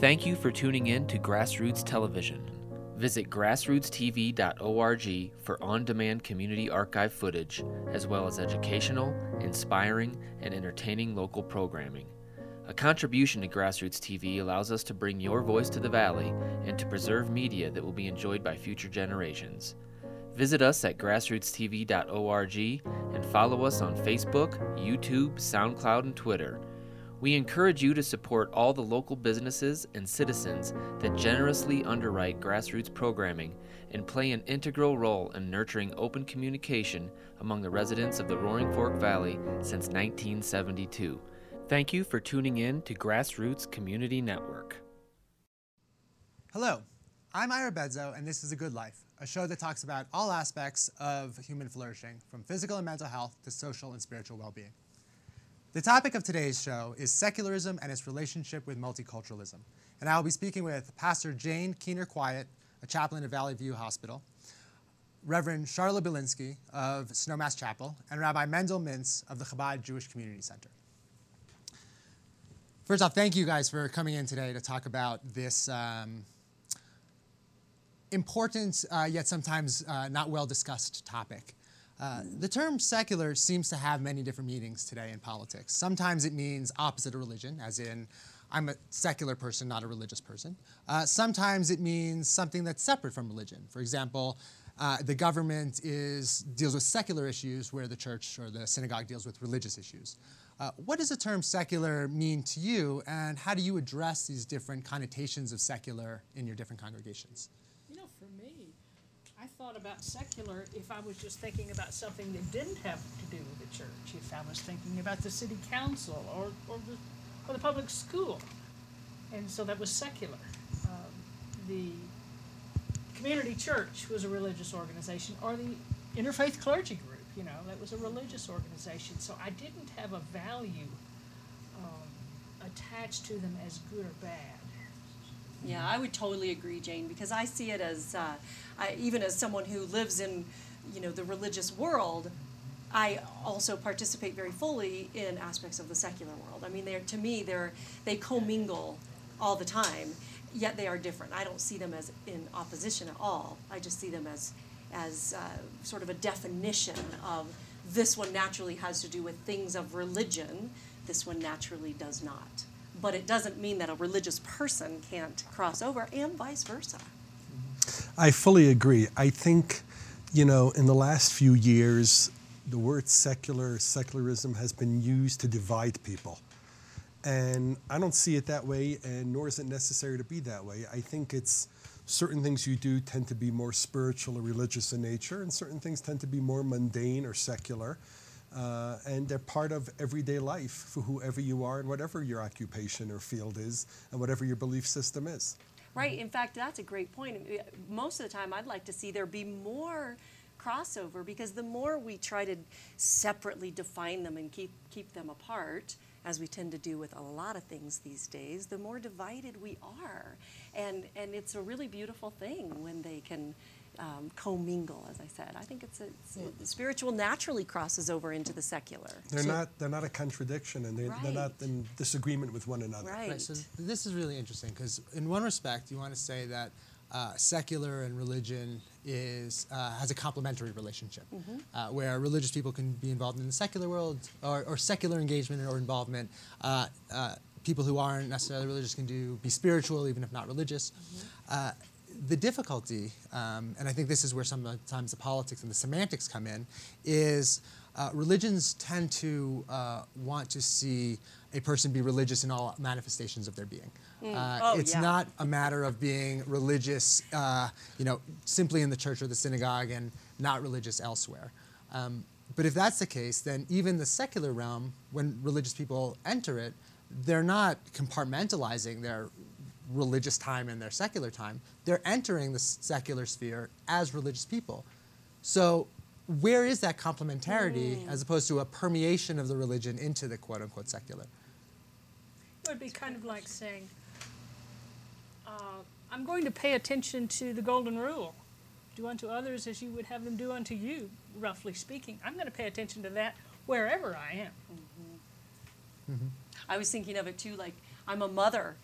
Thank you for tuning in to Grassroots Television. Visit grassrootstv.org for on demand community archive footage, as well as educational, inspiring, and entertaining local programming. A contribution to Grassroots TV allows us to bring your voice to the Valley and to preserve media that will be enjoyed by future generations. Visit us at grassrootstv.org and follow us on Facebook, YouTube, SoundCloud, and Twitter. We encourage you to support all the local businesses and citizens that generously underwrite grassroots programming and play an integral role in nurturing open communication among the residents of the Roaring Fork Valley since 1972. Thank you for tuning in to Grassroots Community Network. Hello, I'm Ira Bedzow, and this is A Good Life, a show that talks about all aspects of human flourishing, from physical and mental health to social and spiritual well being. The topic of today's show is secularism and its relationship with multiculturalism. And I will be speaking with Pastor Jane Keener Quiat, a chaplain at Valley View Hospital, Reverend Charla Belinski of Snowmass Chapel, and Rabbi Mendel Mintz of the Chabad Jewish Community Center. First off, thank you guys for coming in today to talk about this um, important uh, yet sometimes uh, not well discussed topic. Uh, the term secular seems to have many different meanings today in politics. Sometimes it means opposite of religion, as in, I'm a secular person, not a religious person. Uh, sometimes it means something that's separate from religion. For example, uh, the government is, deals with secular issues where the church or the synagogue deals with religious issues. Uh, what does the term secular mean to you, and how do you address these different connotations of secular in your different congregations? I thought about secular if I was just thinking about something that didn't have to do with the church. If I was thinking about the city council or, or, the, or the public school. And so that was secular. Um, the community church was a religious organization, or the interfaith clergy group, you know, that was a religious organization. So I didn't have a value um, attached to them as good or bad. Yeah, I would totally agree, Jane, because I see it as, uh, I, even as someone who lives in, you know, the religious world, I also participate very fully in aspects of the secular world. I mean, they're to me, they're they commingle all the time, yet they are different. I don't see them as in opposition at all. I just see them as as uh, sort of a definition of this one naturally has to do with things of religion. This one naturally does not but it doesn't mean that a religious person can't cross over, and vice versa. Mm-hmm. I fully agree. I think, you know, in the last few years, the word secular, secularism has been used to divide people. And I don't see it that way, and nor is it necessary to be that way. I think it's certain things you do tend to be more spiritual or religious in nature, and certain things tend to be more mundane or secular. Uh, and they're part of everyday life for whoever you are and whatever your occupation or field is and whatever your belief system is. Right. In fact, that's a great point. Most of the time, I'd like to see there be more crossover because the more we try to separately define them and keep keep them apart, as we tend to do with a lot of things these days, the more divided we are. And and it's a really beautiful thing when they can um, commingle, as I said. I think it's, a, it's a, spiritual naturally crosses over into the secular. They're so, not they're not a contradiction, and they're, right. they're not in disagreement with one another. Right. right so this is really interesting because in one respect, you want to say that. Uh, secular and religion is uh, has a complementary relationship, mm-hmm. uh, where religious people can be involved in the secular world or, or secular engagement or involvement. Uh, uh, people who aren't necessarily religious can do be spiritual, even if not religious. Mm-hmm. Uh, the difficulty, um, and I think this is where sometimes the politics and the semantics come in, is uh, religions tend to uh, want to see a person be religious in all manifestations of their being. Mm. Uh, oh, it's yeah. not a matter of being religious, uh, you know, simply in the church or the synagogue and not religious elsewhere. Um, but if that's the case, then even the secular realm, when religious people enter it, they're not compartmentalizing their religious time and their secular time, they're entering the secular sphere as religious people. So, where is that complementarity mm. as opposed to a permeation of the religion into the quote unquote secular? It would be kind of like saying, uh, I'm going to pay attention to the golden rule do unto others as you would have them do unto you, roughly speaking. I'm going to pay attention to that wherever I am. Mm-hmm. Mm-hmm. I was thinking of it too, like I'm a mother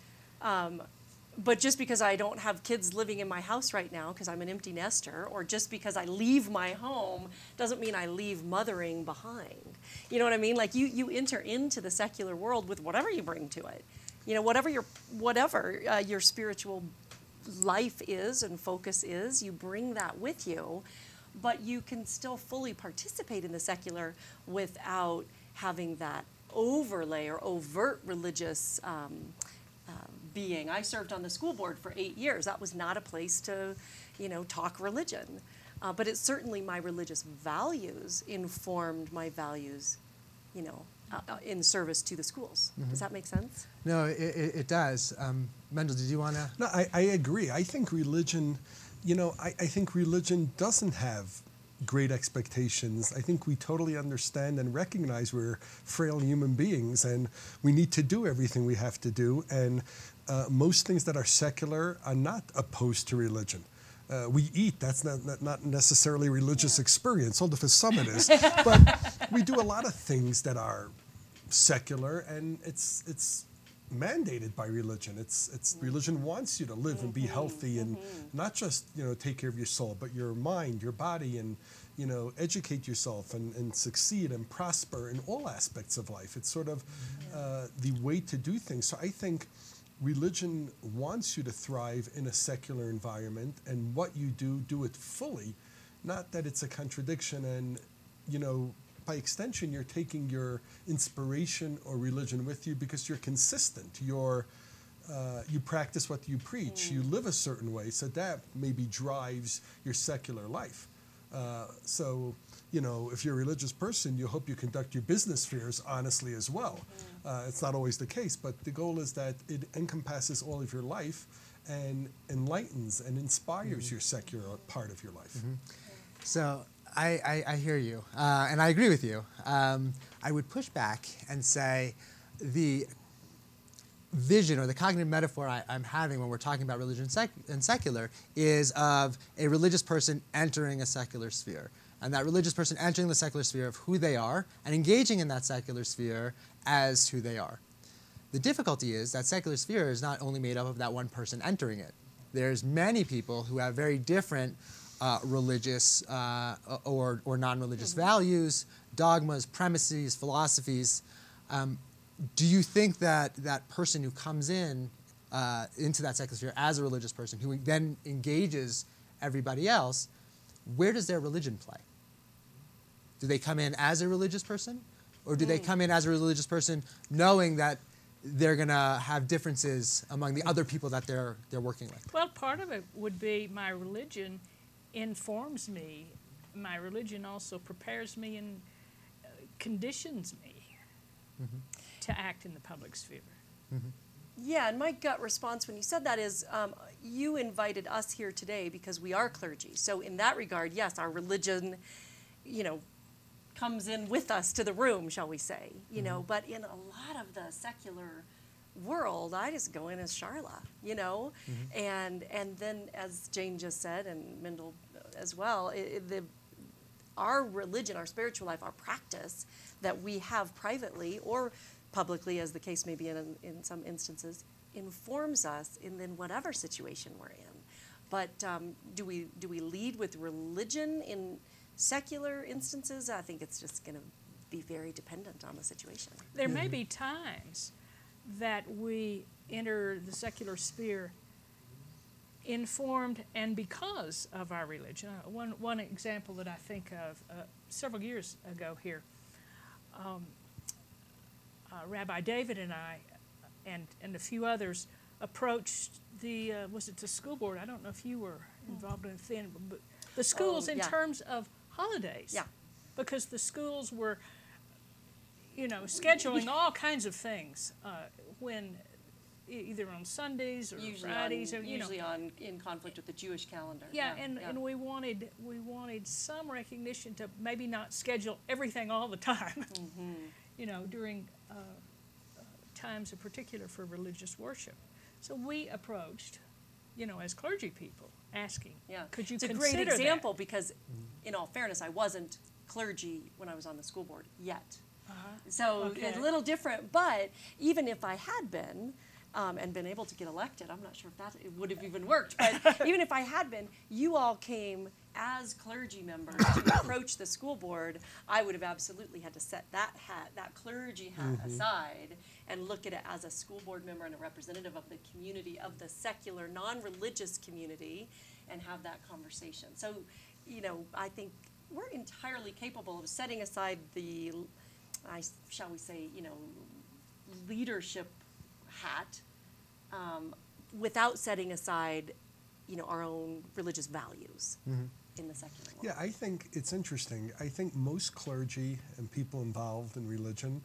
um, but just because I don't have kids living in my house right now because I'm an empty nester, or just because I leave my home, doesn't mean I leave mothering behind. You know what I mean? Like you, you enter into the secular world with whatever you bring to it. You know, whatever your whatever uh, your spiritual life is and focus is, you bring that with you, but you can still fully participate in the secular without having that overlay or overt religious. Um, being. I served on the school board for eight years. That was not a place to, you know, talk religion. Uh, but it certainly my religious values informed my values, you know, uh, uh, in service to the schools. Does that make sense? No, it, it, it does. Um, Mendel, did you want to? No, I, I agree. I think religion, you know, I, I think religion doesn't have great expectations. I think we totally understand and recognize we're frail human beings and we need to do everything we have to do. And uh, most things that are secular are not opposed to religion. Uh, we eat, that's not, not, not necessarily religious Yeah. experience, although for some it is. but we do a lot of things that are secular and it's, it's mandated by religion. It's, it's religion wants you to live and be healthy and not just, you know, take care of your soul, but your mind, your body and, you know, educate yourself and, and succeed and prosper in all aspects of life. It's sort of uh, the way to do things. So I think religion wants you to thrive in a secular environment and what you do do it fully not that it's a contradiction and you know by extension you're taking your inspiration or religion with you because you're consistent. You're uh, you practice what you preach. You live a certain way so that maybe drives your secular life. Uh, so you know if you're a religious person you hope you conduct your business affairs honestly as well. Uh, it's not always the case, but the goal is that it encompasses all of your life and enlightens and inspires your secular part of your life. So I, I, I hear you, uh, and I agree with you. Um, I would push back and say the vision or the cognitive metaphor I, I'm having when we're talking about religion sec- and secular is of a religious person entering a secular sphere. And that religious person entering the secular sphere of who they are and engaging in that secular sphere as who they are. The difficulty is that secular sphere is not only made up of that one person entering it. There's many people who have very different uh, religious uh, or, or non-religious values, dogmas, premises, philosophies. Um, do you think that that person who comes in uh, into that secular sphere as a religious person, who then engages everybody else, where does their religion play? Do they come in as a religious person? Or do they come in as a religious person knowing that they're going to have differences among the other people that they're, they're working with? Well, part of it would be my religion informs me. My religion also prepares me and uh, conditions me to act in the public sphere. Yeah, and my gut response when you said that is um, you invited us here today because we are clergy. So, in that regard, yes, our religion, you know, comes in with us to the room, shall we say, you know, but in a lot of the secular world, I just go in as Charla, you know, and and then as Jane just said and Mendel as well, i i- the our religion, our spiritual life, our practice that we have privately or publicly, as the case may be in, in some instances, informs us in then whatever situation we're in. But um, do we do we lead with religion in secular instances? I think it's just going to be very dependent on the situation. There may be times that we enter the secular sphere informed and because of our religion. Uh, one, one example that I think of uh, several years ago here, um, uh, Rabbi David and I and, and a few others approached the, uh, was it the school board? I don't know if you were involved in it then, but the schools in yeah. terms of holidays. Yeah. Because the schools were you know, scheduling all kinds of things uh, when either on Sundays or Usually, Fridays on, or you usually know. on in conflict with the Jewish calendar. Yeah, and, and we wanted we wanted some recognition to maybe not schedule everything all the time. Mm-hmm. you know, during uh, uh, times in particular for religious worship. So we approached, you know, as clergy people, asking, Yeah, could you it's a consider great that?" example because, in all fairness, I wasn't clergy when I was on the school board yet. Uh-huh. So Okay. a little different, but even if I had been, um, and been able to get elected, I'm not sure if that it would have even worked. But even if I had been, you all came as clergy members to approach the school board. I would have absolutely had to set that hat, that clergy hat aside, and look at it as a school board member and a representative of the community, of the secular, non-religious community, and have that conversation. So, you know, I think we're entirely capable of setting aside the, I shall we say, you know, leadership hat um, without setting aside, you know, our own religious values in the secular world. Yeah, I think it's interesting. I think most clergy and people involved in religion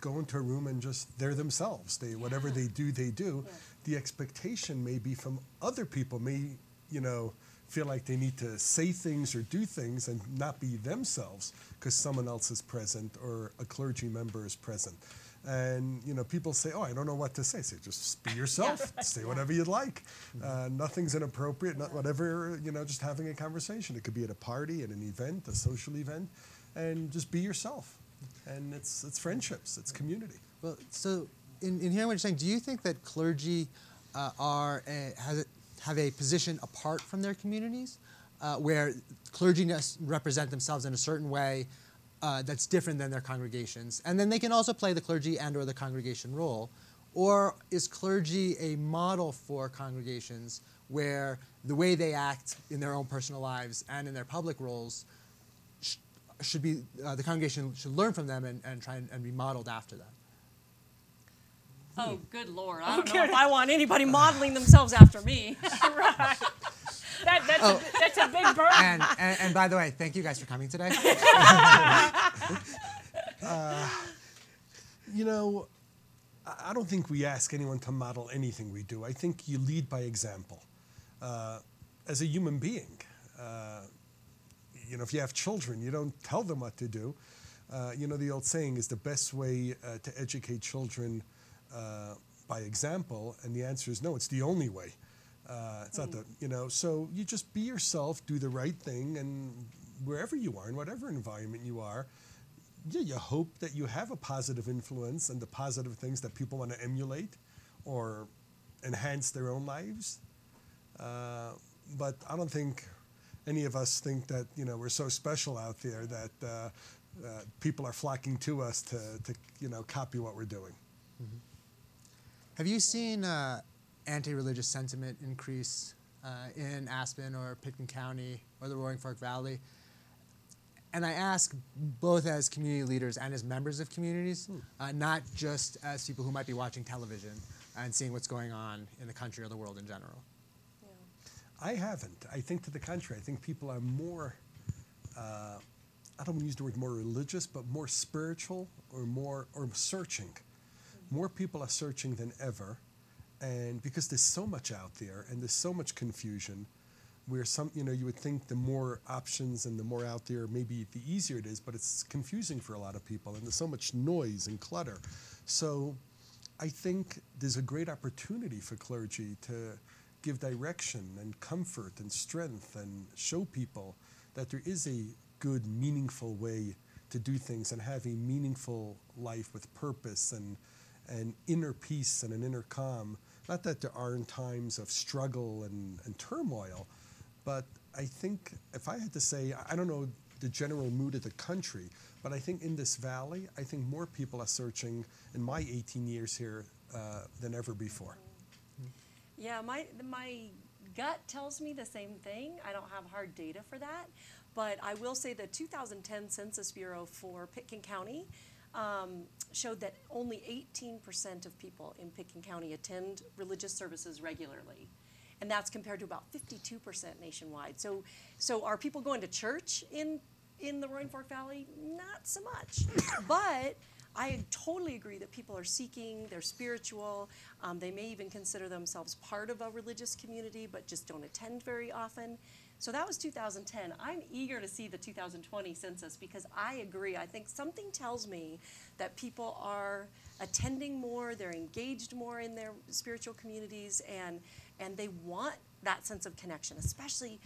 go into a room and just they're themselves. They whatever Yeah. they do, they do. Yeah. The expectation may be from other people may, you know, feel like they need to say things or do things and not be themselves because someone else is present or a clergy member is present. And you know, people say, "Oh, I don't know what to say." Say, just be yourself. Say whatever you'd like. Uh, nothing's inappropriate. Not whatever. You know, just having a conversation. It could be at a party, at an event, a social event, and just be yourself. And it's it's friendships. It's community. Well, so in, in hearing what you're saying, do you think that clergy uh, are a, has a, have a position apart from their communities, uh, where clergy represent themselves in a certain way uh, that's different than their congregations, and then they can also play the clergy and/or the congregation role, or is clergy a model for congregations where the way they act in their own personal lives and in their public roles sh- should be uh, the congregation should learn from them and, and try and, and be modeled after them. Oh, good lord! I don't know if I want anybody modeling themselves after me. right. That, that's, Oh. a, that's a big burden. And, and and by the way, thank you guys for coming today. You know, I I don't think we ask anyone to model anything we do. I think you lead by example. Uh, as a human being, uh, you know, if you have children, you don't tell them what to do. Uh, you know, the old saying is the best way uh, to educate children uh, by example, and the answer is no, it's the only way. Uh, it's not the, you know, so you just be yourself, do the right thing, and wherever you are, in whatever environment you are, yeah, you hope that you have a positive influence and the positive things that people want to emulate or enhance their own lives. Uh, but I don't think any of us think that you know we're so special out there that uh, uh, people are flocking to us to, to you know copy what we're doing. Have you seen uh, anti-religious sentiment increase uh, in Aspen or Pitkin County or the Roaring Fork Valley? And I ask both as community leaders and as members of communities, uh, not just as people who might be watching television and seeing what's going on in the country or the world in general. I haven't. I think to the contrary. I think people are more, uh, I don't want to use the word more religious, but more spiritual or more, or searching. More people are searching than ever. And because there's so much out there and there's so much confusion, where some, you know, you would think the more options and the more out there, maybe the easier it is, but it's confusing for a lot of people. And there's so much noise and clutter. So I think there's a great opportunity for clergy to give direction and comfort and strength and show people that there is a good, meaningful way to do things and have a meaningful life with purpose and, and inner peace and an inner calm. Not that there aren't times of struggle and, and turmoil, but I think if I had to say, I don't know the general mood of the country, but I think in this valley, I think more people are searching in my 18 years here uh, than ever before. Yeah, my my gut tells me the same thing. I don't have hard data for that, but I will say the 2010 Census Bureau for Pitkin County um, showed that only 18% of people in Pitkin County attend religious services regularly. And that's compared to about 52% nationwide. So, so are people going to church in in the Roaring Fork Valley? Not so much. but I totally agree that people are seeking, they're spiritual. Um, they may even consider themselves part of a religious community, but just don't attend very often. So that was 2010. I'm eager to see the 2020 census because I agree. I think something tells me that people are attending more, they're engaged more in their spiritual communities, and and they want that sense of connection, especially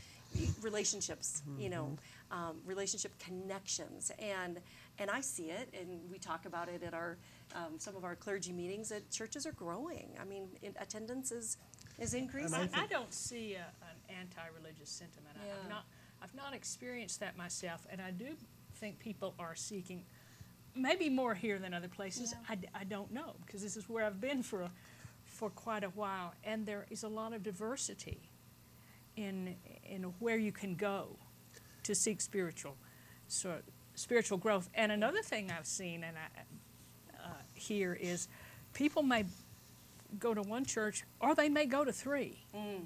relationships. You know, um, relationship connections, and and I see it, and we talk about it at our um, some of our clergy meetings that churches are growing. I mean, in, attendance is is increasing. I, I don't see a, an anti-religious sentiment. I- I've not, I've not experienced that myself, and I do think people are seeking, maybe more here than other places. Yeah. I, d- I don't know because this is where I've been for, a- for quite a while, and there is a lot of diversity in in where you can go to seek spiritual, so spiritual growth. And another thing I've seen and I uh, here is people may go to one church or they may go to three. Mm.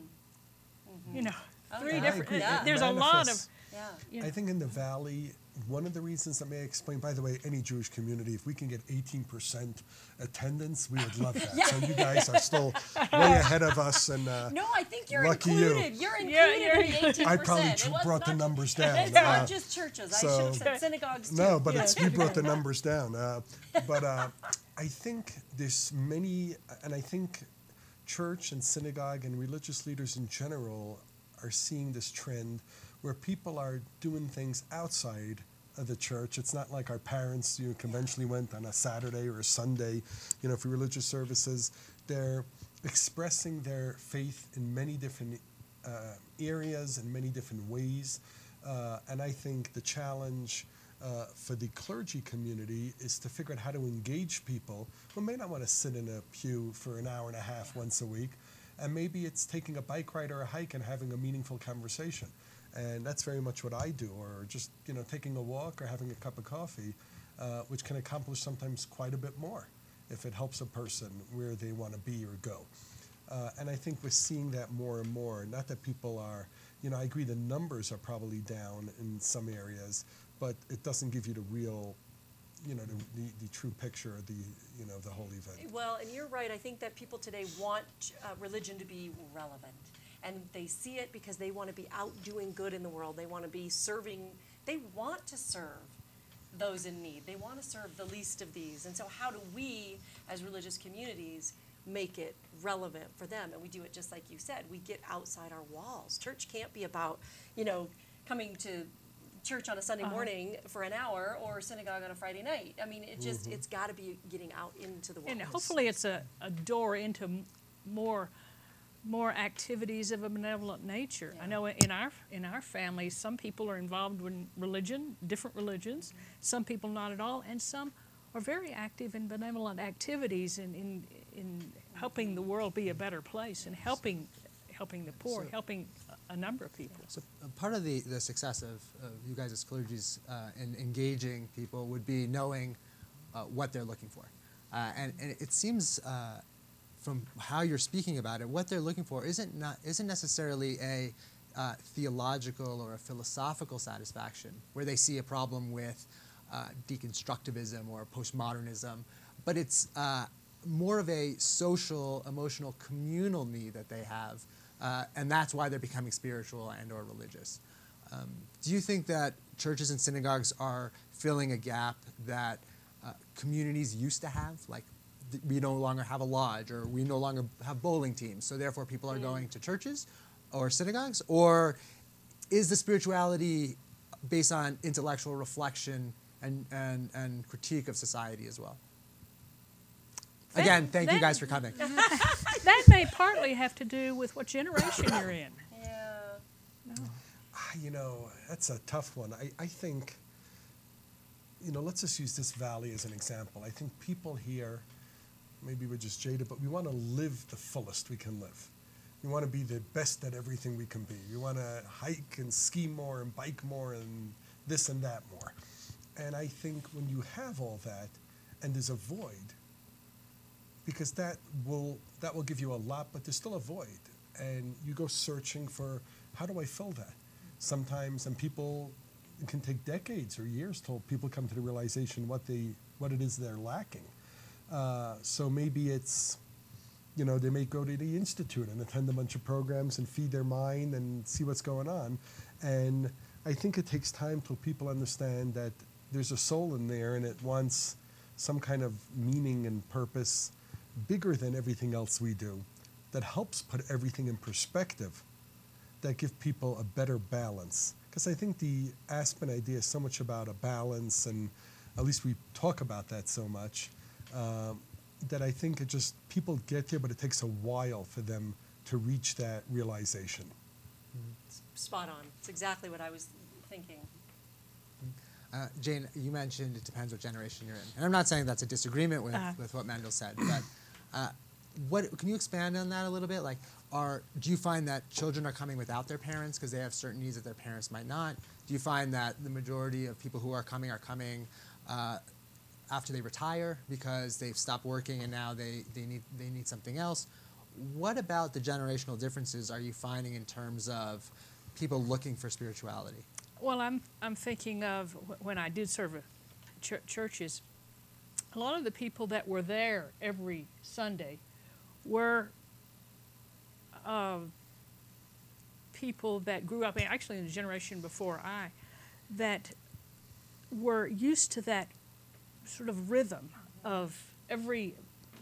You know, Oh, three yeah. Different. Yeah. There's a lot of. Yeah. You know, I think in the valley, one of the reasons that may explain, by the way, any Jewish community, if we can get 18% attendance, we would love that. So you guys are still way ahead of us. And uh, No, I think you're Lucky you. included. You. are included Yeah, in you're- the eighteen I probably tr- brought the numbers down. It's Uh, not just churches. I should have said synagogues too. No, but Yeah. it's, you brought the numbers down. Uh, but uh, I think there's many, and I think church and synagogue and religious leaders in general are seeing this trend where people are doing things outside of the church. It's not like our parents, you know, conventionally went on a Saturday or a Sunday, you know, for religious services. They're expressing their faith in many different uh, areas and many different ways. Uh, and I think the challenge uh, for the clergy community is to figure out how to engage people who may not want to sit in a pew for an hour and a half once a week. And maybe it's taking a bike ride or a hike and having a meaningful conversation. And that's very much what I do, or just you know taking a walk or having a cup of coffee, uh, which can accomplish sometimes quite a bit more if it helps a person where they want to be or go. Uh, and I think we're seeing that more and more. Not that people are, you know, I agree the numbers are probably down in some areas, but it doesn't give you the real, you know, the, the, the true picture of the, you know, the whole event. Well, and you're right. I think that people today want uh, religion to be relevant. And they see it because they want to be out doing good in the world. They want to be serving, they want to serve those in need. They want to serve the least of these. And so, how do we, as religious communities, make it relevant for them? And we do it just like you said. We get outside our walls. Church can't be about, you know, coming to church on a Sunday uh-huh. morning for an hour or synagogue on a Friday night. I mean, it just, mm-hmm. it's got to be getting out into the world. and hopefully it's a, a door into more more activities of a benevolent nature. I know in our in our family, some people are involved in religion, different religions. Some people not at all, and some are very active in benevolent activities in in, in helping the world be a better place and helping helping the poor, So- helping a, a number of people. So uh, part of the, the success of, of you guys as clergies uh, in engaging people would be knowing uh, what they're looking for. Uh, and, and it seems uh, from how you're speaking about it, what they're looking for isn't, not, isn't necessarily a uh, theological or a philosophical satisfaction where they see a problem with uh, deconstructivism or postmodernism, but it's uh, more of a social, emotional, communal need that they have, uh, and that's why they're becoming spiritual and or religious. Um, do you think that churches and synagogues are filling a gap that uh, communities used to have? Like, we no longer have a lodge, or we no longer have bowling teams, so therefore people are going to churches or synagogues? Or is the spirituality based on intellectual reflection and, and, and critique of society as well? That- Again, thank you guys for coming. that may partly have to do with what generation you're in. Yeah. Ah, You know, that's a tough one. I, I think, you know, let's just use this valley as an example. I think people here, maybe we're just jaded, but we want to live the fullest we can live. We want to be the best at everything we can be. We want to hike and ski more and bike more and this and that more. And I think when you have all that and there's a void, because that will that will give you a lot, but there's still a void, and you go searching for how do I fill that? Sometimes, and people it can take decades or years till people come to the realization what they what it is they're lacking. Uh, so maybe it's you know they may go to the institute and attend a bunch of programs and feed their mind and see what's going on, and I think it takes time till people understand that there's a soul in there and it wants some kind of meaning and purpose bigger than everything else we do that helps put everything in perspective that give people a better balance. Because i think the aspen idea is so much about a balance and at least we talk about that so much um, that I think it just people get there, but it takes a while for them to reach that realization. Spot on. It's exactly what I was thinking. Uh, Jane, you mentioned it depends what generation you're in, and I'm not saying that's a disagreement with, Uh. with what Mendel said, but uh, what can you expand on that a little bit? Like, are do you find that children are coming without their parents because they have certain needs that their parents might not? Do you find that the majority of people who are coming are coming uh, after they retire because they've stopped working and now they, they need they need something else? What about the generational differences are you finding in terms of people looking for spirituality? Well, I'm, I'm thinking of when I did serve ch- churches, a lot of the people that were there every Sunday were uh, people that grew up, actually in the generation before I, that were used to that sort of rhythm of every,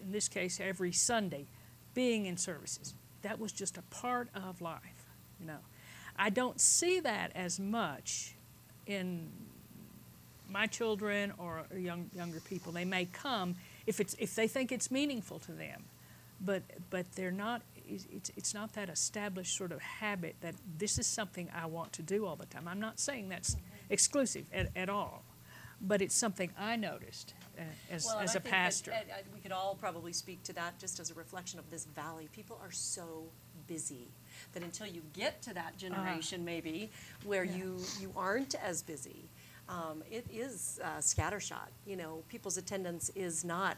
in this case, every Sunday being in services. That was just a part of life, you know. I don't see that as much in my children or young, younger people. They may come if it's if they think it's meaningful to them, but but they're not. It's it's not that established sort of habit that this is something I want to do all the time. I'm not saying that's exclusive at, at all, but it's something I noticed uh, as Well, as a that, pastor. uh, uh, we could all probably speak to that just as a reflection of this valley. People are so busy that until you get to that generation, maybe where Yeah. you you aren't as busy, um, it is uh, scattershot. You know, people's attendance is not,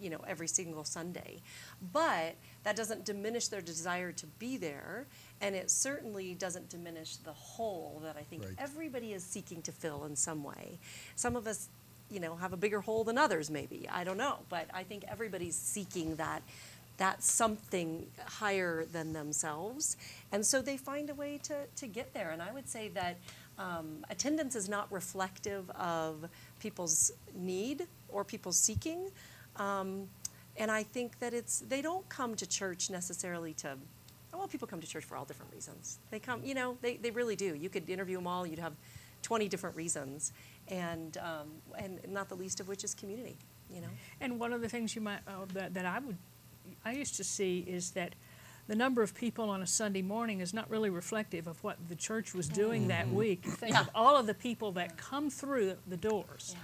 you know, every single Sunday, but that doesn't diminish their desire to be there, and it certainly doesn't diminish the hole that I think Right. everybody is seeking to fill in some way. Some of us, you know, have a bigger hole than others, maybe. I don't know, but I think everybody's seeking that that something higher than themselves, and so they find a way to to get there. And I would say that um, attendance is not reflective of people's need or people's seeking. Um, and I think that it's they don't come to church necessarily to well, people come to church for all different reasons. They come, you know, they, they really do. You could interview them all, you'd have 20 different reasons, and, um, and not the least of which is community, you know? And one of the things you might uh, that, that I would I used to see is that the number of people on a Sunday morning is not really reflective of what the church was doing that week. You think Yeah. of all of the people that come through the doors,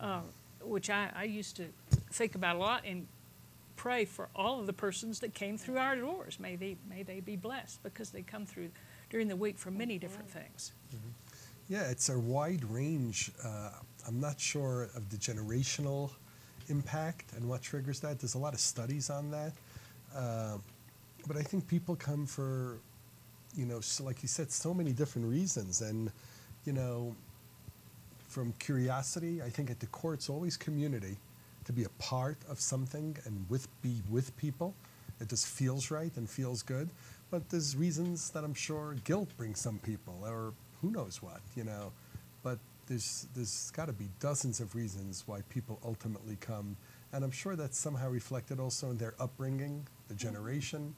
uh, which I, I used to think about a lot and pray for all of the persons that came through our doors. May they may they be blessed because they come through during the week for many different things. Yeah, it's a wide range. Uh, I'm not sure of the generational impact and what triggers that. There's a lot of studies on that. Uh, but I think people come for, you know, so like you said, so many different reasons. And, you know, from curiosity, I think at the core it's always community, to be a part of something and with be with people. It just feels right and feels good. But there's reasons that I'm sure guilt brings some people, or who knows what, you know. But there's there's got to be dozens of reasons why people ultimately come, and I'm sure that's somehow reflected also in their upbringing, the generation,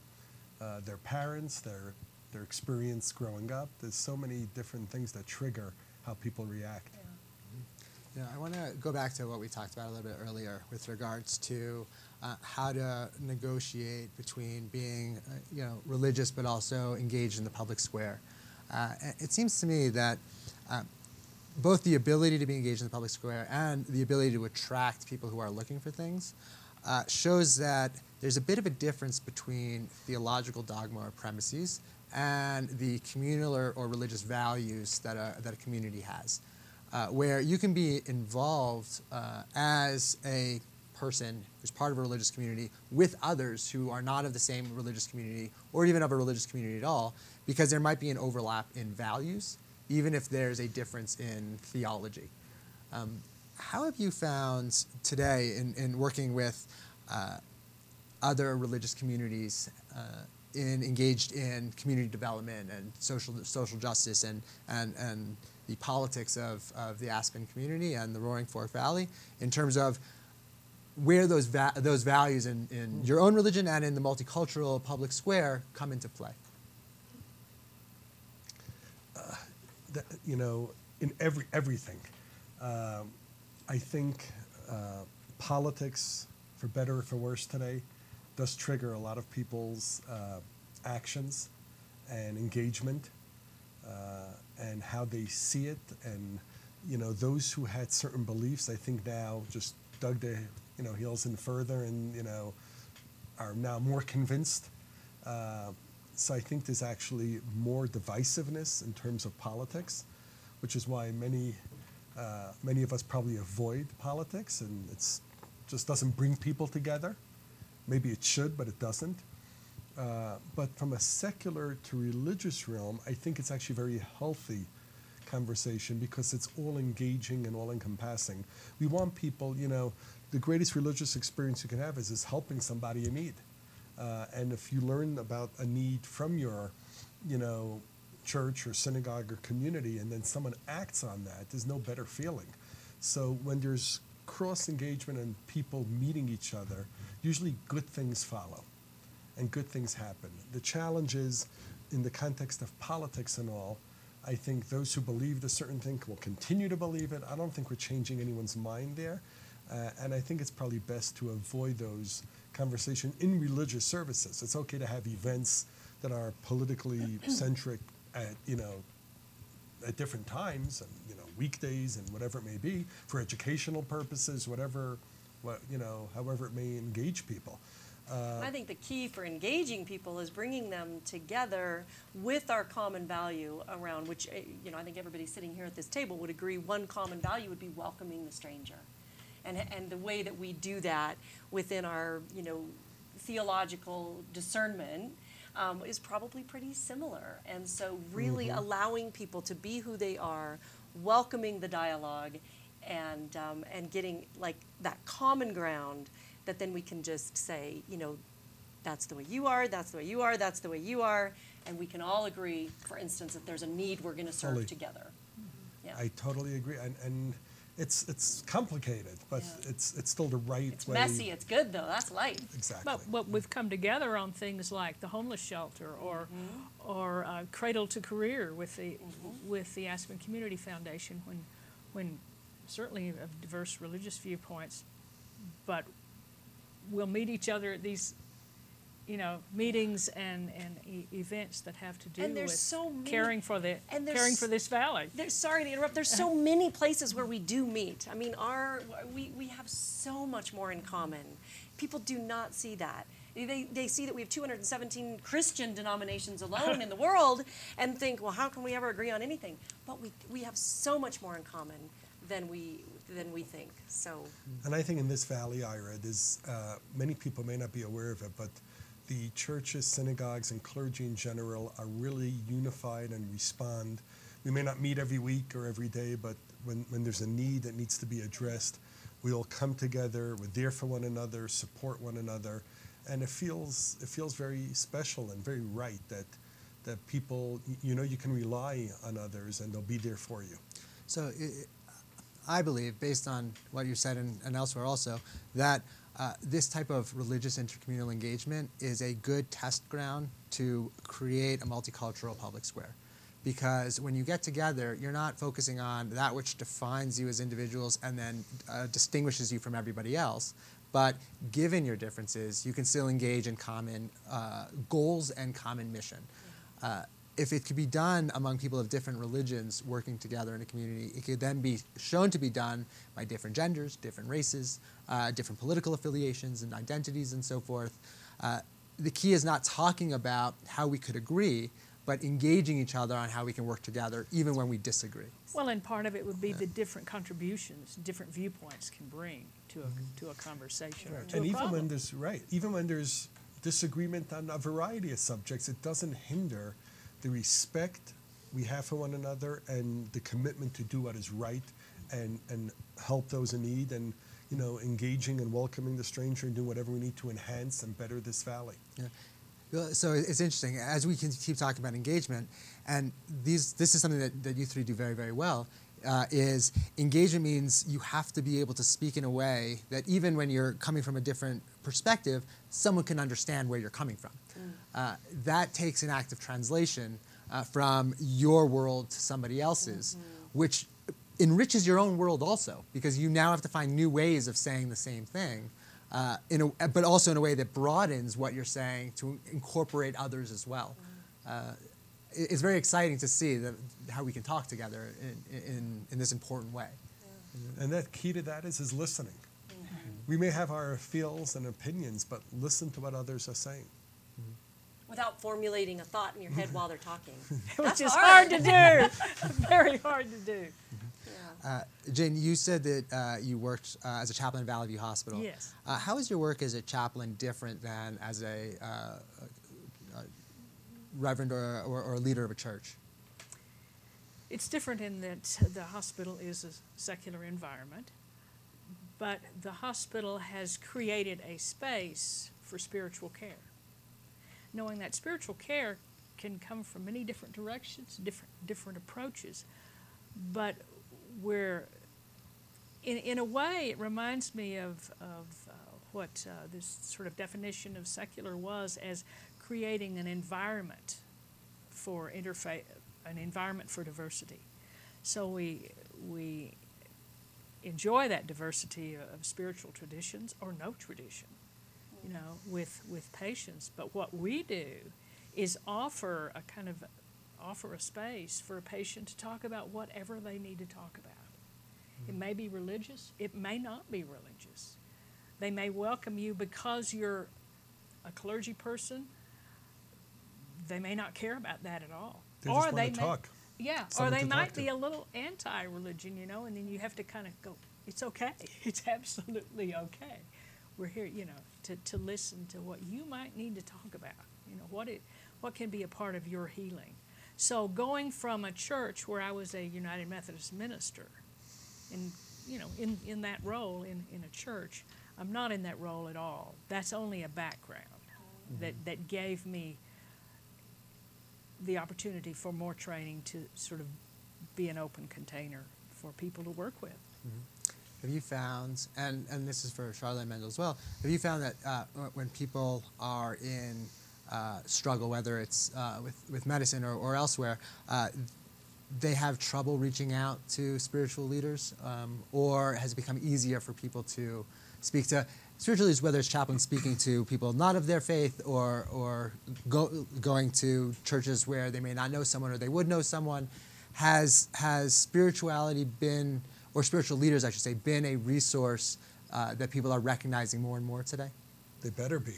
uh, their parents, their their experience growing up. There's so many different things that trigger how people react. Yeah, I want to go back to what we talked about a little bit earlier with regards to uh, how to negotiate between being, uh, you know, religious but also engaged in the public square. Uh, it seems to me that uh, both the ability to be engaged in the public square and the ability to attract people who are looking for things uh, shows that there's a bit of a difference between theological dogma or premises and the communal or, or religious values that a, that a community has uh, where you can be involved uh, as a person who's part of a religious community with others who are not of the same religious community or even of a religious community at all, because there might be an overlap in values, even if there's a difference in theology. Um, how have you found today in, in working with uh, other religious communities uh, in engaged in community development and social social justice and and, and the politics of, of the Aspen community and the Roaring Fork Valley in terms of where those va- those values in, in your own religion and in the multicultural public square come into play. that, you know, in every everything. Um, I think uh, politics, for better or for worse today, does trigger a lot of people's uh, actions and engagement uh, and how they see it. And, you know, those who had certain beliefs, I think now just dug their, you know, heels in further and, you know, are now more convinced. Uh, so I think there's actually more divisiveness in terms of politics, which is why many, uh, many of us probably avoid politics, and it's just doesn't bring people together. Maybe it should, but it doesn't. Uh, but from a secular to religious realm, I think it's actually a very healthy conversation because it's all engaging and all encompassing. We want people, you know, the greatest religious experience you can have is, is helping somebody in need. Uh, and if you learn about a need from your, you know, church or synagogue or community, and then someone acts on that, there's no better feeling. So when there's cross engagement and people meeting each other, usually good things follow and good things happen. The challenge is, in the context of politics and all, I think those who believed a certain thing will continue to believe it. I don't think we're changing anyone's mind there. Uh, and I think it's probably best to avoid those conversations in religious services. It's okay to have events that are politically centric at, you know, at different times and, you know, weekdays and whatever it may be for educational purposes, whatever, what, you know, however it may engage people. Uh, I think the key for engaging people is bringing them together with our common value around which, eh, you know, I think everybody sitting here at this table would agree one common value would be welcoming the stranger. And, and the way that we do that within our, you know, theological discernment um, is probably pretty similar. And so, really Mm-hmm. allowing people to be who they are, welcoming the dialogue, and um, and getting like that common ground that then we can just say, you know, that's the way you are, that's the way you are, that's the way you are, and we can all agree, for instance, that there's a need we're going to serve Fully. together. Mm-hmm. Yeah. I totally agree, and, and it's it's complicated, but Yeah. it's it's still the right it's way. messy. It's good though. That's life. Exactly. But, but we've come together on things like the homeless shelter or, mm-hmm. or uh, Cradle to Career with the, mm-hmm. with the Aspen Community Foundation when, when certainly of diverse religious viewpoints, but we'll meet each other at these, you know, meetings and, and e- events that have to do And there's with so many- caring for the, caring for this valley. There's, sorry to interrupt. There's so many places where we do meet. I mean, our we, we have so much more in common. People do not see that. They, they see that we have 217 Christian denominations alone in the world and think, well, how can we ever agree on anything? But we, we have so much more in common than we than we think. So And I think in this valley, Ira, there's uh, many people may not be aware of it, but the churches, synagogues, and clergy in general are really unified and respond. We may not meet every week or every day, but when, when there's a need that needs to be addressed, we all come together. We're there for one another, support one another, and it feels it feels very special and very right that that people you know you can rely on others and they'll be there for you. So i believe, based on what you said and, and elsewhere also, that uh, this type of religious intercommunal engagement is a good test ground to create a multicultural public square. Because when you get together, you're not focusing on that which defines you as individuals and then uh, distinguishes you from everybody else. But given your differences, you can still engage in common uh, goals and common mission. Uh, if it could be done among people of different religions working together in a community, it could then be shown to be done by different genders, different races, uh, different political affiliations and identities, and so forth. Uh, the key is not talking about how we could agree, but engaging each other on how we can work together, even when we disagree. Well, and part of it would be the different contributions, different viewpoints can bring to a, to a conversation or to and a even when there's right, even when there's disagreement on a variety of subjects, it doesn't hinder the respect we have for one another and the commitment to do what is right and and help those in need and you know engaging and welcoming the stranger and doing whatever we need to enhance and better this valley. Yeah. So it's interesting as we can keep talking about engagement, and these this is something that, that you three do very very well. Uh, is engagement means you have to be able to speak in a way that even when you're coming from a different perspective, someone can understand where you're coming from. Uh, that takes an act of translation uh, from your world to somebody else's, which enriches your own world also because you now have to find new ways of saying the same thing, uh, in a, but also in a way that broadens what you're saying to incorporate others as well. Uh, it- it's very exciting to see that, how we can talk together in, in, in this important way. And that key to that is is listening. We may have our feels and opinions, but listen to what others are saying. Without formulating a thought in your head while they're talking. Which That's is hard. hard to do. Very hard to do. Yeah. Uh, Jane, you said that uh, you worked uh, as a chaplain at Valley View Hospital. Yes. Uh, how is your work as a chaplain different than as a, uh, a, a reverend or, or, or a leader of a church? It's different in that the hospital is a secular environment, but the hospital has created a space for spiritual care. Knowing that spiritual care can come from many different directions, different different approaches, but we're in, in a way it reminds me of, of uh, what uh, this sort of definition of secular was as creating an environment for interfaith, an environment for diversity. So we we enjoy that diversity of spiritual traditions or no tradition, you know, with with patients. But what we do is offer a kind of offer a space for a patient to talk about whatever they need to talk about. It mm-hmm. may be religious, it may not be religious. They may welcome you because you're a clergy person. They may not care about that at all. They just or they may, talk. Yeah, or they might be a little anti-religion, you know, and then you have to kind of go. It's okay. It's absolutely okay. We're here, you know, to, to listen to what you might need to talk about. You know, what it what can be a part of your healing. So going from a church where I was a United Methodist minister, and you know, in, in that role in, in a church, I'm not in that role at all. That's only a background that, that gave me the opportunity for more training to sort of be an open container for people to work with. Have you found, and, and this is for Charla Mendel as well, have you found that uh, when people are in uh, struggle, whether it's uh, with, with medicine or, or elsewhere, uh, they have trouble reaching out to spiritual leaders, um, or has it become easier for people to speak to spiritual leaders, whether it's chaplains speaking to people not of their faith, or or go, going to churches where they may not know someone or they would know someone? Has has spirituality been, or spiritual leaders, I should say, been a resource uh, that people are recognizing more and more today? They better be.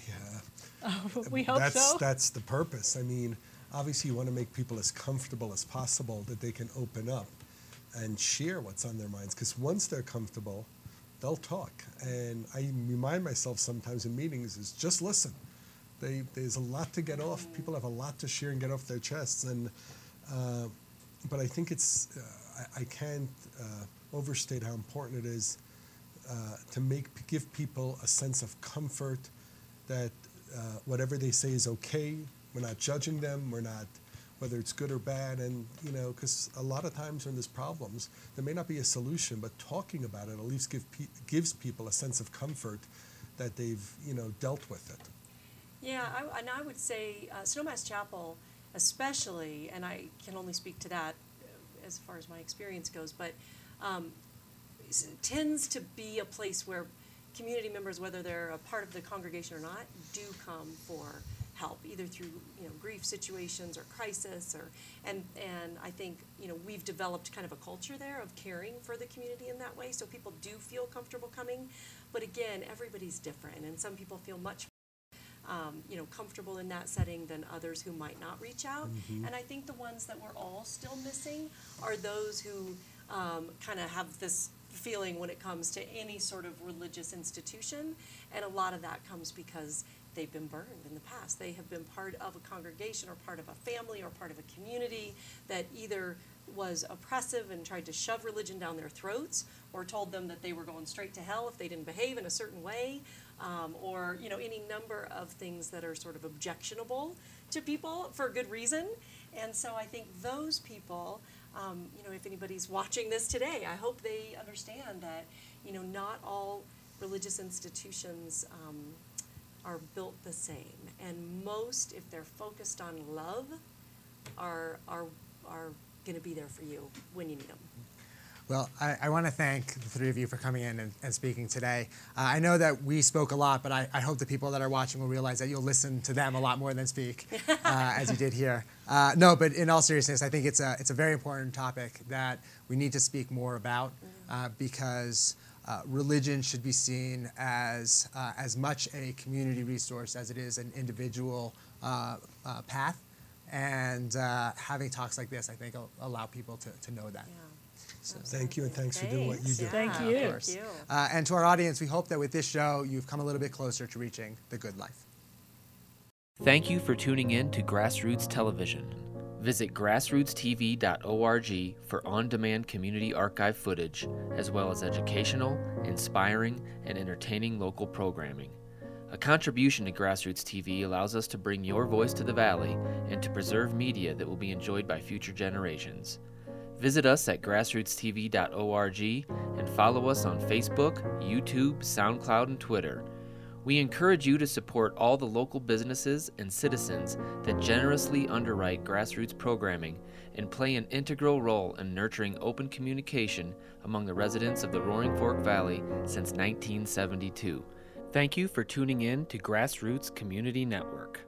Uh, we hope that's, so. That's the purpose. I mean, obviously, you want to make people as comfortable as possible that they can open up and share what's on their minds. Because once they're comfortable, they'll talk. And I remind myself sometimes in meetings is just listen. They, there's a lot to get off. People have a lot to share and get off their chests. And uh, but I think it's uh, I, I can't uh, overstate how important it is uh, to make give people a sense of comfort that uh, whatever they say is okay. We're not judging them. We're not whether it's good or bad. And you know, because a lot of times when there's problems, there may not be a solution, but talking about it at least give pe- gives people a sense of comfort that they've you know dealt with it. Yeah, I, and I would say uh, Snowmass Chapel, especially, and I can only speak to that uh, as far as my experience goes, but um, tends to be a place where community members, whether they're a part of the congregation or not, do come for help, either through you know grief situations or crisis, or and and I think you know we've developed kind of a culture there of caring for the community in that way, so people do feel comfortable coming. But again, everybody's different, and some people feel much um, you know, comfortable in that setting than others who might not reach out. And I think the ones that we're all still missing are those who um, kind of have this feeling when it comes to any sort of religious institution. And a lot of that comes because they've been burned in the past. They have been part of a congregation or part of a family or part of a community that either was oppressive and tried to shove religion down their throats or told them that they were going straight to hell if they didn't behave in a certain way um, or you know any number of things that are sort of objectionable to people for good reason and so i think those people um, you know if anybody's watching this today i hope they understand that you know not all religious institutions um, are built the same and most if they're focused on love are are are going to be there for you when you need them Well, I, I want to thank the three of you for coming in and, and speaking today. Uh, I know that we spoke a lot, but I, I hope the people that are watching will realize that you'll listen to them a lot more than speak, uh, as you did here. Uh, no, but in all seriousness, I think it's a, it's a very important topic that we need to speak more about uh, because uh, religion should be seen as, uh, as much a community resource as it is an individual uh, uh, path. And uh, having talks like this, I think, will allow people to, to know that. So, Thank you, and thanks for doing what you do. yeah, Thank you. Of course. you. Uh, and to our audience, we hope that with this show, you've come a little bit closer to reaching the good life. Thank you for tuning in to Grassroots Television. Visit grassrootstv.org for on demand community archive footage, as well as educational, inspiring, and entertaining local programming. A contribution to Grassroots TV allows us to bring your voice to the Valley and to preserve media that will be enjoyed by future generations. Visit us at grassrootstv.org and follow us on Facebook, YouTube, SoundCloud, and Twitter. We encourage you to support all the local businesses and citizens that generously underwrite grassroots programming and play an integral role in nurturing open communication among the residents of the Roaring Fork Valley since 1972. Thank you for tuning in to Grassroots Community Network.